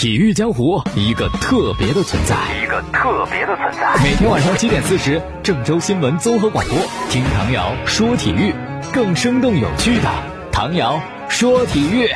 体育江湖一个特别的存在，一个特别的存在。每天晚上七点四十，郑州新闻综合广播，听唐瑶说体育，更生动有趣的唐瑶说体育，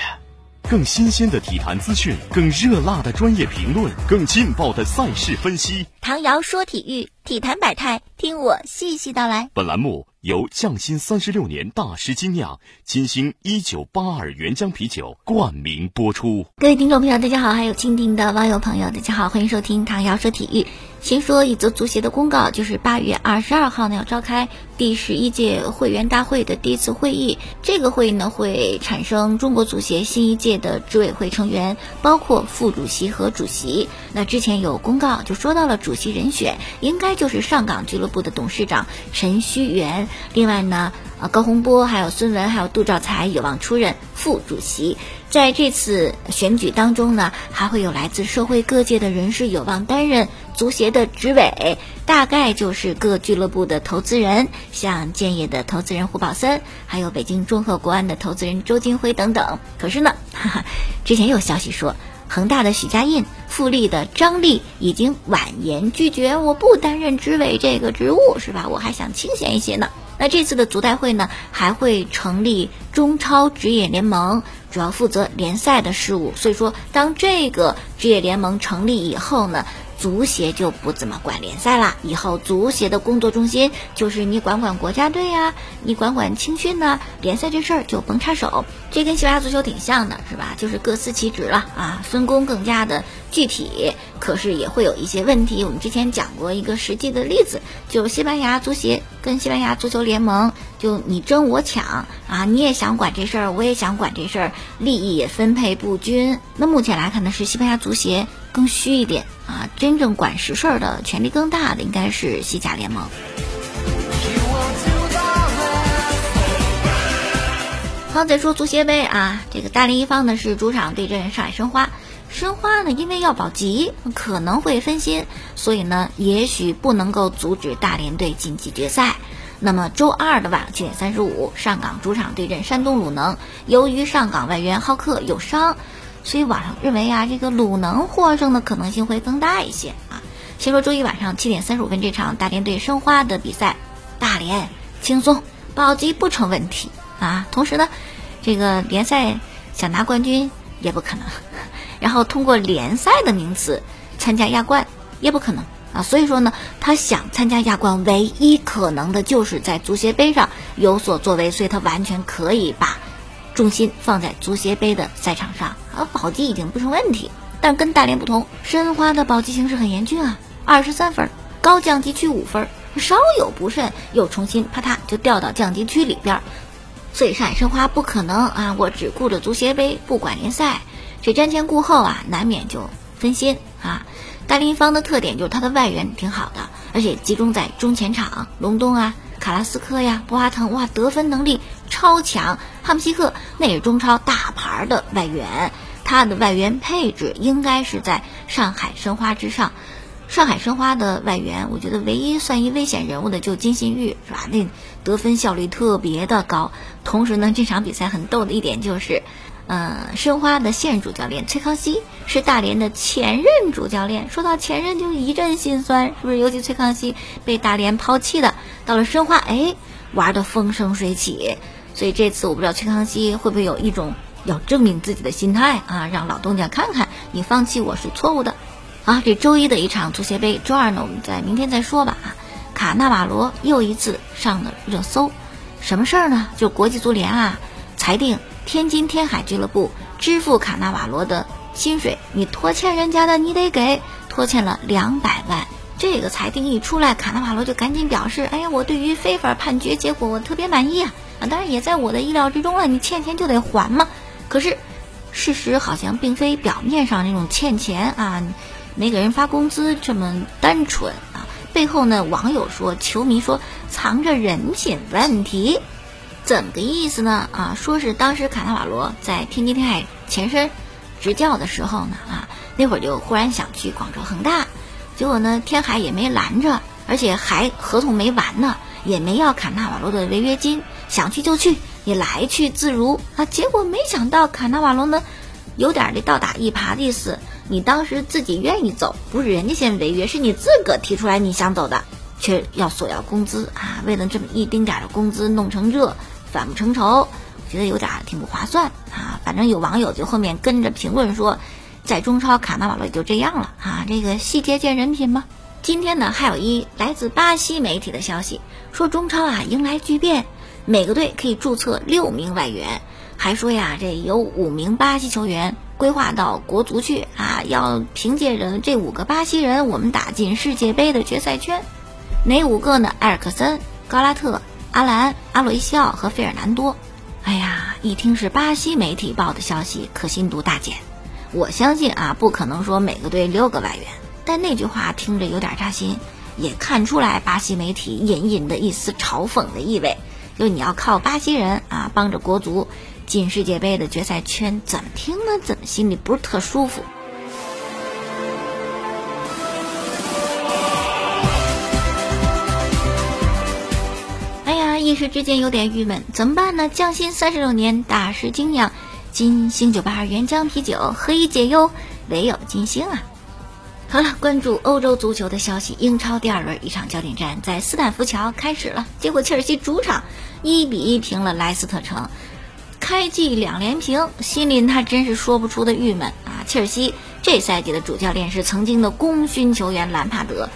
更新鲜的体坛资讯，更热辣的专业评论，更劲爆的赛事分析。唐瑶说体育，体坛百态，听我细细道来。本栏目。由匠心三十六年大师精酿金星一九八二原浆啤酒冠名播出。各位听众朋友，大家好，还有蜻蜓的网友朋友，大家好，欢迎收听唐瑶说体育。先说一则足协的公告，就是八月二十二号呢要召开第十一届会员大会的第一次会议。这个会议呢会产生中国足协新一届的执委会成员，包括副主席和主席。那之前有公告就说到了主席人选，应该就是上港俱乐部的董事长陈戌源。另外呢，啊，高洪波、还有孙文、还有杜兆才有望出任副主席。在这次选举当中呢，还会有来自社会各界的人士有望担任足协的执委，大概就是各俱乐部的投资人，像建业的投资人胡宝森，还有北京中赫国安的投资人周金辉等等。可是呢，哈哈，之前有消息说，恒大的许家印、富力的张力已经婉言拒绝，我不担任执委这个职务，是吧？我还想清闲一些呢。那这次的足代会呢，还会成立中超职业联盟，主要负责联赛的事务。所以说，当这个职业联盟成立以后呢。足协就不怎么管联赛了，以后足协的工作中心就是你管管国家队呀，你管管青训呐，联赛这事儿就甭插手。这跟西班牙足球挺像的，是吧？就是各司其职了啊，分工更加的具体，可是也会有一些问题。我们之前讲过一个实际的例子，就西班牙足协跟西班牙足球联盟，就你争我抢啊，你也想管这事儿，我也想管这事儿，利益也分配不均。那目前来看呢，是西班牙足协。更虚一点啊，真正管实事儿的权力更大的应该是西甲联盟。好，再说足协杯啊，这个大连一方呢是主场对阵上海申花，申花呢因为要保级可能会分心，所以呢也许不能够阻止大连队晋级决赛。那么周二的晚上七点三十五，上港主场对阵山东鲁能，由于上港外援浩克有伤。所以网上认为啊，这个鲁能获胜的可能性会更大一些啊。先说周一晚上七点三十五分这场大连对申花的比赛，大连轻松保级不成问题啊。同时呢，这个联赛想拿冠军也不可能，然后通过联赛的名次参加亚冠也不可能啊。所以说呢，他想参加亚冠，唯一可能的就是在足协杯上有所作为，所以他完全可以把。重心放在足协杯的赛场上，而保级已经不成问题。但跟大连不同，申花的保级形势很严峻啊，二十三分，高降级区五分，稍有不慎又重新啪嗒就掉到降级区里边。所以上海申花不可能啊，我只顾着足协杯不管联赛，这瞻前顾后啊，难免就分心啊。大连一方的特点就是他的外援挺好的，而且集中在中前场，隆东啊。卡拉斯科呀，博阿滕哇，得分能力超强。哈姆西克那也是中超大牌的外援，他的外援配置应该是在上海申花之上。上海申花的外援，我觉得唯一算一危险人物的就金信玉，是吧？那得分效率特别的高。同时呢，这场比赛很逗的一点就是。嗯，申花的现任主教练崔康熙是大连的前任主教练。说到前任，就一阵心酸，是不是？尤其崔康熙被大连抛弃的，到了申花，哎，玩的风生水起。所以这次我不知道崔康熙会不会有一种要证明自己的心态啊，让老东家看看你放弃我是错误的。啊，这周一的一场足协杯，周二呢我们在明天再说吧。啊，卡纳瓦罗又一次上了热搜，什么事儿呢？就国际足联啊裁定。天津天海俱乐部支付卡纳瓦罗的薪水，你拖欠人家的你得给，拖欠了两百万。这个裁定一出来，卡纳瓦罗就赶紧表示：“哎呀，我对于非法判决结果我特别满意啊！啊，当然也在我的意料之中了，你欠钱就得还嘛。可是，事实好像并非表面上那种欠钱啊，没给人发工资这么单纯啊。背后呢，网友说，球迷说，藏着人品问题。”怎么个意思呢？啊，说是当时卡纳瓦罗在天津天海前身执教的时候呢，啊，那会儿就忽然想去广州恒大，结果呢，天海也没拦着，而且还合同没完呢，也没要卡纳瓦罗的违约金，想去就去，也来去自如啊。结果没想到卡纳瓦罗呢，有点这倒打一耙的意思。你当时自己愿意走，不是人家先违约，是你自个提出来你想走的，却要索要工资啊！为了这么一丁点儿的工资弄成这，反目成仇，我觉得有点挺不划算啊。反正有网友就后面跟着评论说，在中超卡纳瓦罗也就这样了啊，这个细节见人品吧。今天呢，还有一来自巴西媒体的消息，说中超啊迎来巨变，每个队可以注册六名外援，还说呀这有五名巴西球员。规划到国足去啊！要凭借着这五个巴西人，我们打进世界杯的决赛圈。哪五个呢？埃尔克森、高拉特、阿兰、阿洛伊西奥和费尔南多。哎呀，一听是巴西媒体报的消息，可信度大减。我相信啊，不可能说每个队六个外援。但那句话听着有点扎心，也看出来巴西媒体隐隐的一丝嘲讽的意味。就你要靠巴西人啊，帮着国足。进世界杯的决赛圈，怎么听呢？怎么心里不是特舒服？一时之间有点郁闷，怎么办呢？匠心三十六年，大师精酿，金星九八二原浆啤酒，何以解忧？唯有金星啊！好了，关注欧洲足球的消息，英超第二轮一场焦点战在斯坦福桥开始了，结果切尔西主场一比一平了莱斯特城。开季两连平，心里他真是说不出的郁闷啊！切尔西这赛季的主教练是曾经的功勋球员兰帕德，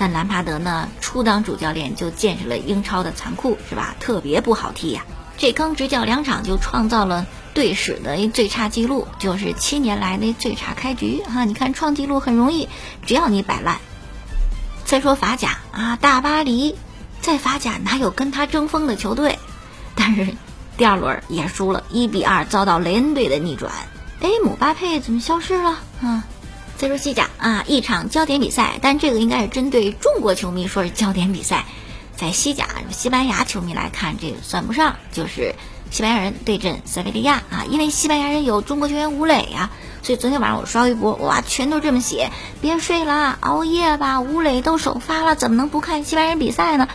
但兰帕德呢初当主教练就见识了英超的残酷，是吧？特别不好踢呀！这刚执教两场就创造了队史的最差记录，就是七年来的最差开局啊！你看创纪录很容易，只要你摆烂。再说法甲啊，大巴黎在法甲哪有跟他争锋的球队？但是。第二轮也输了，一比二遭到雷恩队的逆转。哎，姆巴佩怎么消失了？啊，再说西甲啊，一场焦点比赛，但这个应该是针对中国球迷说是焦点比赛。在西甲，西班牙球迷来看，这个算不上，就是西班牙人对阵塞维利亚啊，因为西班牙人有中国球员吴磊呀，所以昨天晚上我刷微博，哇，全都这么写，别睡了，熬夜吧，吴磊都首发了，怎么能不看西班牙人比赛呢？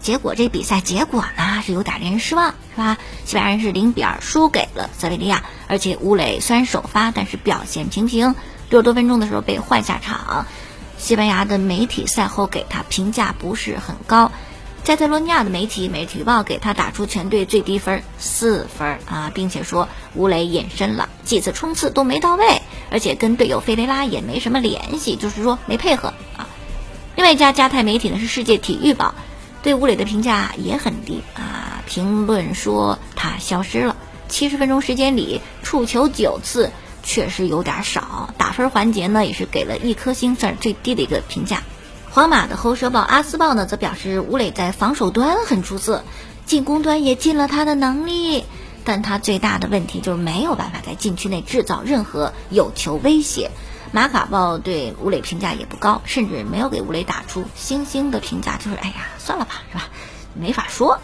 结果这比赛结果呢是有点令人失望，是吧？西班牙人是零比二输给了塞维利亚，而且吴磊虽然首发，但是表现平平，六十多分钟的时候被换下场。西班牙的媒体赛后给他评价不是很高，加泰罗尼亚的媒体《媒体报》给他打出全队最低分四分啊，并且说吴磊隐身了，几次冲刺都没到位，而且跟队友费雷拉也没什么联系，就是说没配合啊。另外一家加泰媒体呢是《世界体育报》。对吴磊的评价也很低啊！评论说他消失了。七十分钟时间里触球九次，确实有点少。打分环节呢，也是给了一颗星，算是最低的一个评价。皇马的后射报《阿斯报》呢，则表示吴磊在防守端很出色，进攻端也尽了他的能力，但他最大的问题就是没有办法在禁区内制造任何有球威胁。马卡报对吴磊评价也不高，甚至没有给吴磊打出星星的评价，就是哎呀，算了吧，是吧？没法说。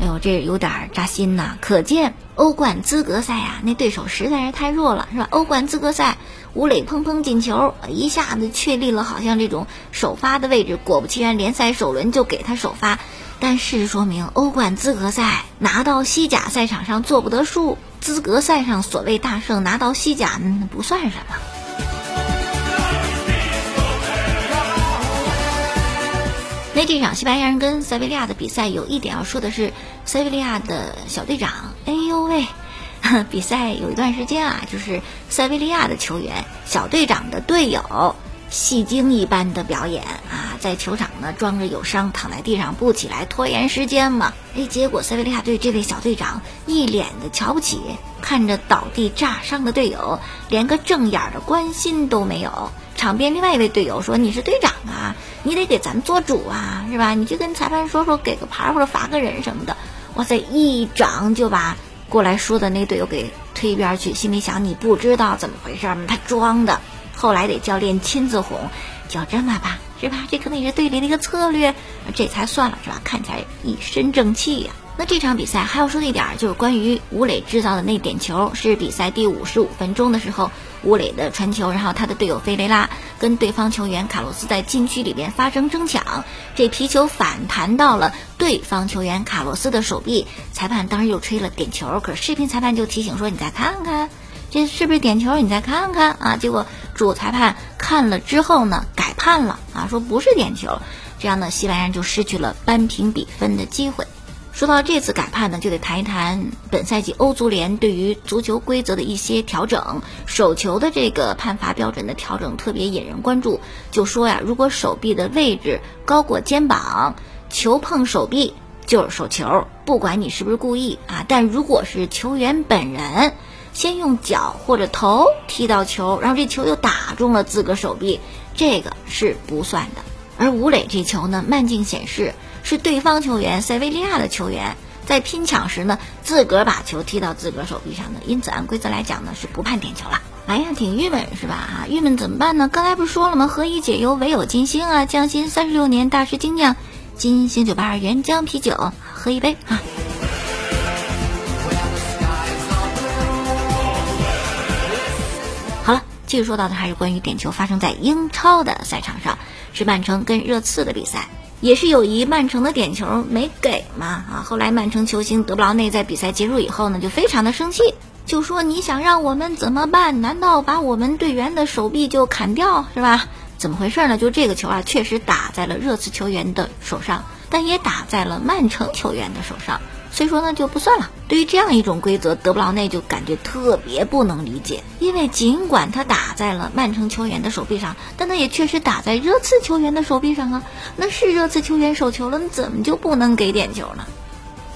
哎呦，这有点扎心呐！可见欧冠资格赛呀，那对手实在是太弱了，是吧？欧冠资格赛，吴磊砰砰进球，一下子确立了好像这种首发的位置。果不其然，联赛首轮就给他首发。但事实说明，欧冠资格赛拿到西甲赛场上做不得数，资格赛上所谓大胜拿到西甲那不算什么。那这场西班牙人跟塞维利亚的比赛，有一点要说的是，塞维利亚的小队长，哎呦喂，比赛有一段时间啊，就是塞维利亚的球员小队长的队友戏精一般的表演啊，在球场呢装着有伤躺在地上不起来，拖延时间嘛。哎，结果塞维利亚队这位小队长一脸的瞧不起，看着倒地炸伤的队友，连个正眼的关心都没有。场边另外一位队友说：“你是队长啊，你得给咱们做主啊，是吧？你就跟裁判说说，给个牌或者罚个人什么的。”哇塞，一掌就把过来说的那队友给推一边去，心里想：“你不知道怎么回事吗？他装的。”后来得教练亲自哄，就这么吧，是吧？这可能也是队里的一个策略，这才算了，是吧？看起来一身正气呀。那这场比赛还要说的一点，就是关于吴磊制造的那点球，是比赛第五十五分钟的时候，吴磊的传球，然后他的队友费雷拉跟对方球员卡洛斯在禁区里边发生争抢，这皮球反弹到了对方球员卡洛斯的手臂，裁判当时又吹了点球，可是视频裁判就提醒说：“你再看看，这是不是点球？你再看看啊。结果主裁判看了之后呢，改判了啊，说不是点球。这样呢，西班牙人就失去了扳平比分的机会。说到这次改判呢，就得谈一谈本赛季欧足联对于足球规则的一些调整。手球的这个判罚标准的调整特别引人关注。就说呀，如果手臂的位置高过肩膀，球碰手臂就是手球，不管你是不是故意啊。但如果是球员本人先用脚或者头踢到球，然后这球又打中了自个手臂，这个是不算的。而吴磊这球呢，慢镜显示。是对方球员塞维利亚的球员在拼抢时呢，自个儿把球踢到自个儿手臂上的，因此按规则来讲呢是不判点球了。哎呀，挺郁闷是吧？啊，郁闷怎么办呢？刚才不是说了吗？何以解忧，唯有金星啊！匠心三十六年大师精酿，金星九八二原浆啤酒，喝一杯啊！好了，继续说到的还是关于点球发生在英超的赛场上，是曼城跟热刺的比赛。也是友谊，曼城的点球没给嘛啊！后来曼城球星德布劳内在比赛结束以后呢，就非常的生气，就说你想让我们怎么办？难道把我们队员的手臂就砍掉是吧？怎么回事呢？就这个球啊，确实打在了热刺球员的手上，但也打在了曼城球员的手上。所以说呢就不算了。对于这样一种规则，德布劳内就感觉特别不能理解，因为尽管他打在了曼城球员的手臂上，但他也确实打在热刺球员的手臂上啊。那是热刺球员手球了，那怎么就不能给点球呢？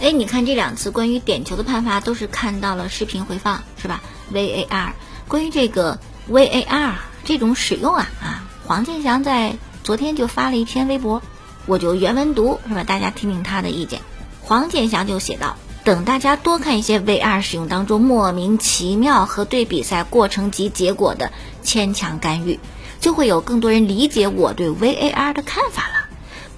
哎，你看这两次关于点球的判罚都是看到了视频回放是吧？VAR。关于这个 VAR 这种使用啊啊，黄健翔在昨天就发了一篇微博，我就原文读是吧？大家听听他的意见。黄健翔就写道：“等大家多看一些 VR 使用当中莫名其妙和对比赛过程及结果的牵强干预，就会有更多人理解我对 VAR 的看法了。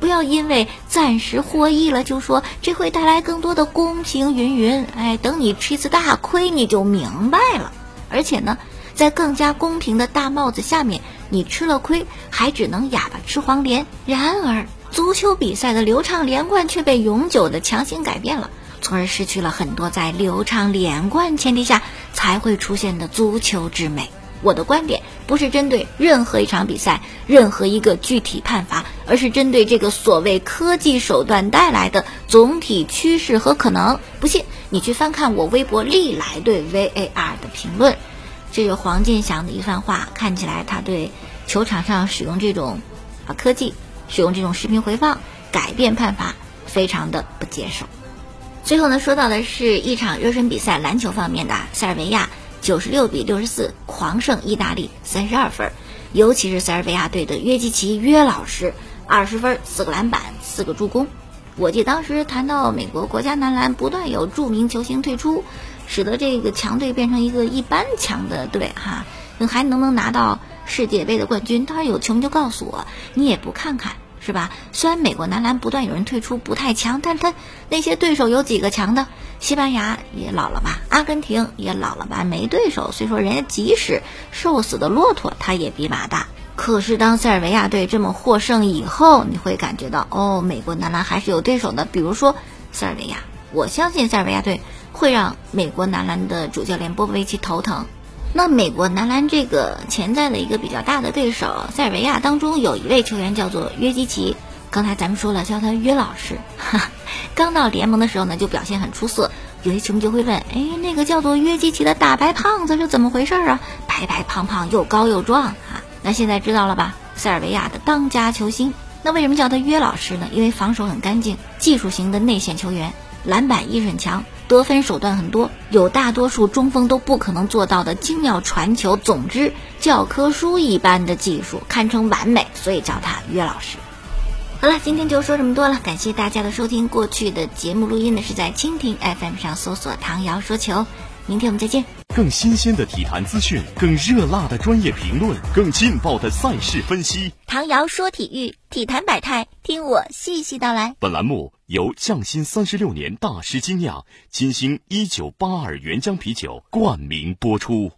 不要因为暂时获益了就说这会带来更多的公平，云云。哎，等你吃一次大亏你就明白了。而且呢，在更加公平的大帽子下面，你吃了亏还只能哑巴吃黄连。然而。”足球比赛的流畅连贯却被永久的强行改变了，从而失去了很多在流畅连贯前提下才会出现的足球之美。我的观点不是针对任何一场比赛、任何一个具体判罚，而是针对这个所谓科技手段带来的总体趋势和可能。不信你去翻看我微博历来对 VAR 的评论，这是黄健翔的一番话。看起来他对球场上使用这种啊科技。使用这种视频回放改变判罚，非常的不接受。最后呢，说到的是一场热身比赛，篮球方面的塞尔维亚九十六比六十四狂胜意大利三十二分，尤其是塞尔维亚队的约基奇约老师二十分四个篮板四个助攻。我记得当时谈到美国国家男篮不断有著名球星退出，使得这个强队变成一个一般强的队哈，还能不能拿到？世界杯的冠军，当然有球迷就告诉我，你也不看看是吧？虽然美国男篮不断有人退出，不太强，但他那些对手有几个强的？西班牙也老了吧？阿根廷也老了吧？没对手，所以说人家即使瘦死的骆驼，他也比马大。可是当塞尔维亚队这么获胜以后，你会感觉到哦，美国男篮还是有对手的。比如说塞尔维亚，我相信塞尔维亚队会让美国男篮的主教练波波维奇头疼。那美国男篮这个潜在的一个比较大的对手塞尔维亚当中有一位球员叫做约基奇，刚才咱们说了叫他约老师，哈，刚到联盟的时候呢就表现很出色，有些球迷就会问，哎，那个叫做约基奇的大白胖子是怎么回事啊？白白胖胖又高又壮啊！那现在知道了吧？塞尔维亚的当家球星，那为什么叫他约老师呢？因为防守很干净，技术型的内线球员，篮板意识很强。得分手段很多，有大多数中锋都不可能做到的精妙传球。总之，教科书一般的技术，堪称完美，所以叫他约老师。好了，今天就说这么多了，感谢大家的收听。过去的节目录音呢是在蜻蜓 FM 上搜索“唐瑶说球”，明天我们再见。更新鲜的体坛资讯，更热辣的专业评论，更劲爆的赛事分析。唐瑶说体育，体坛百态，听我细细道来。本栏目由匠心三十六年大师精酿金星一九八二原浆啤酒冠名播出。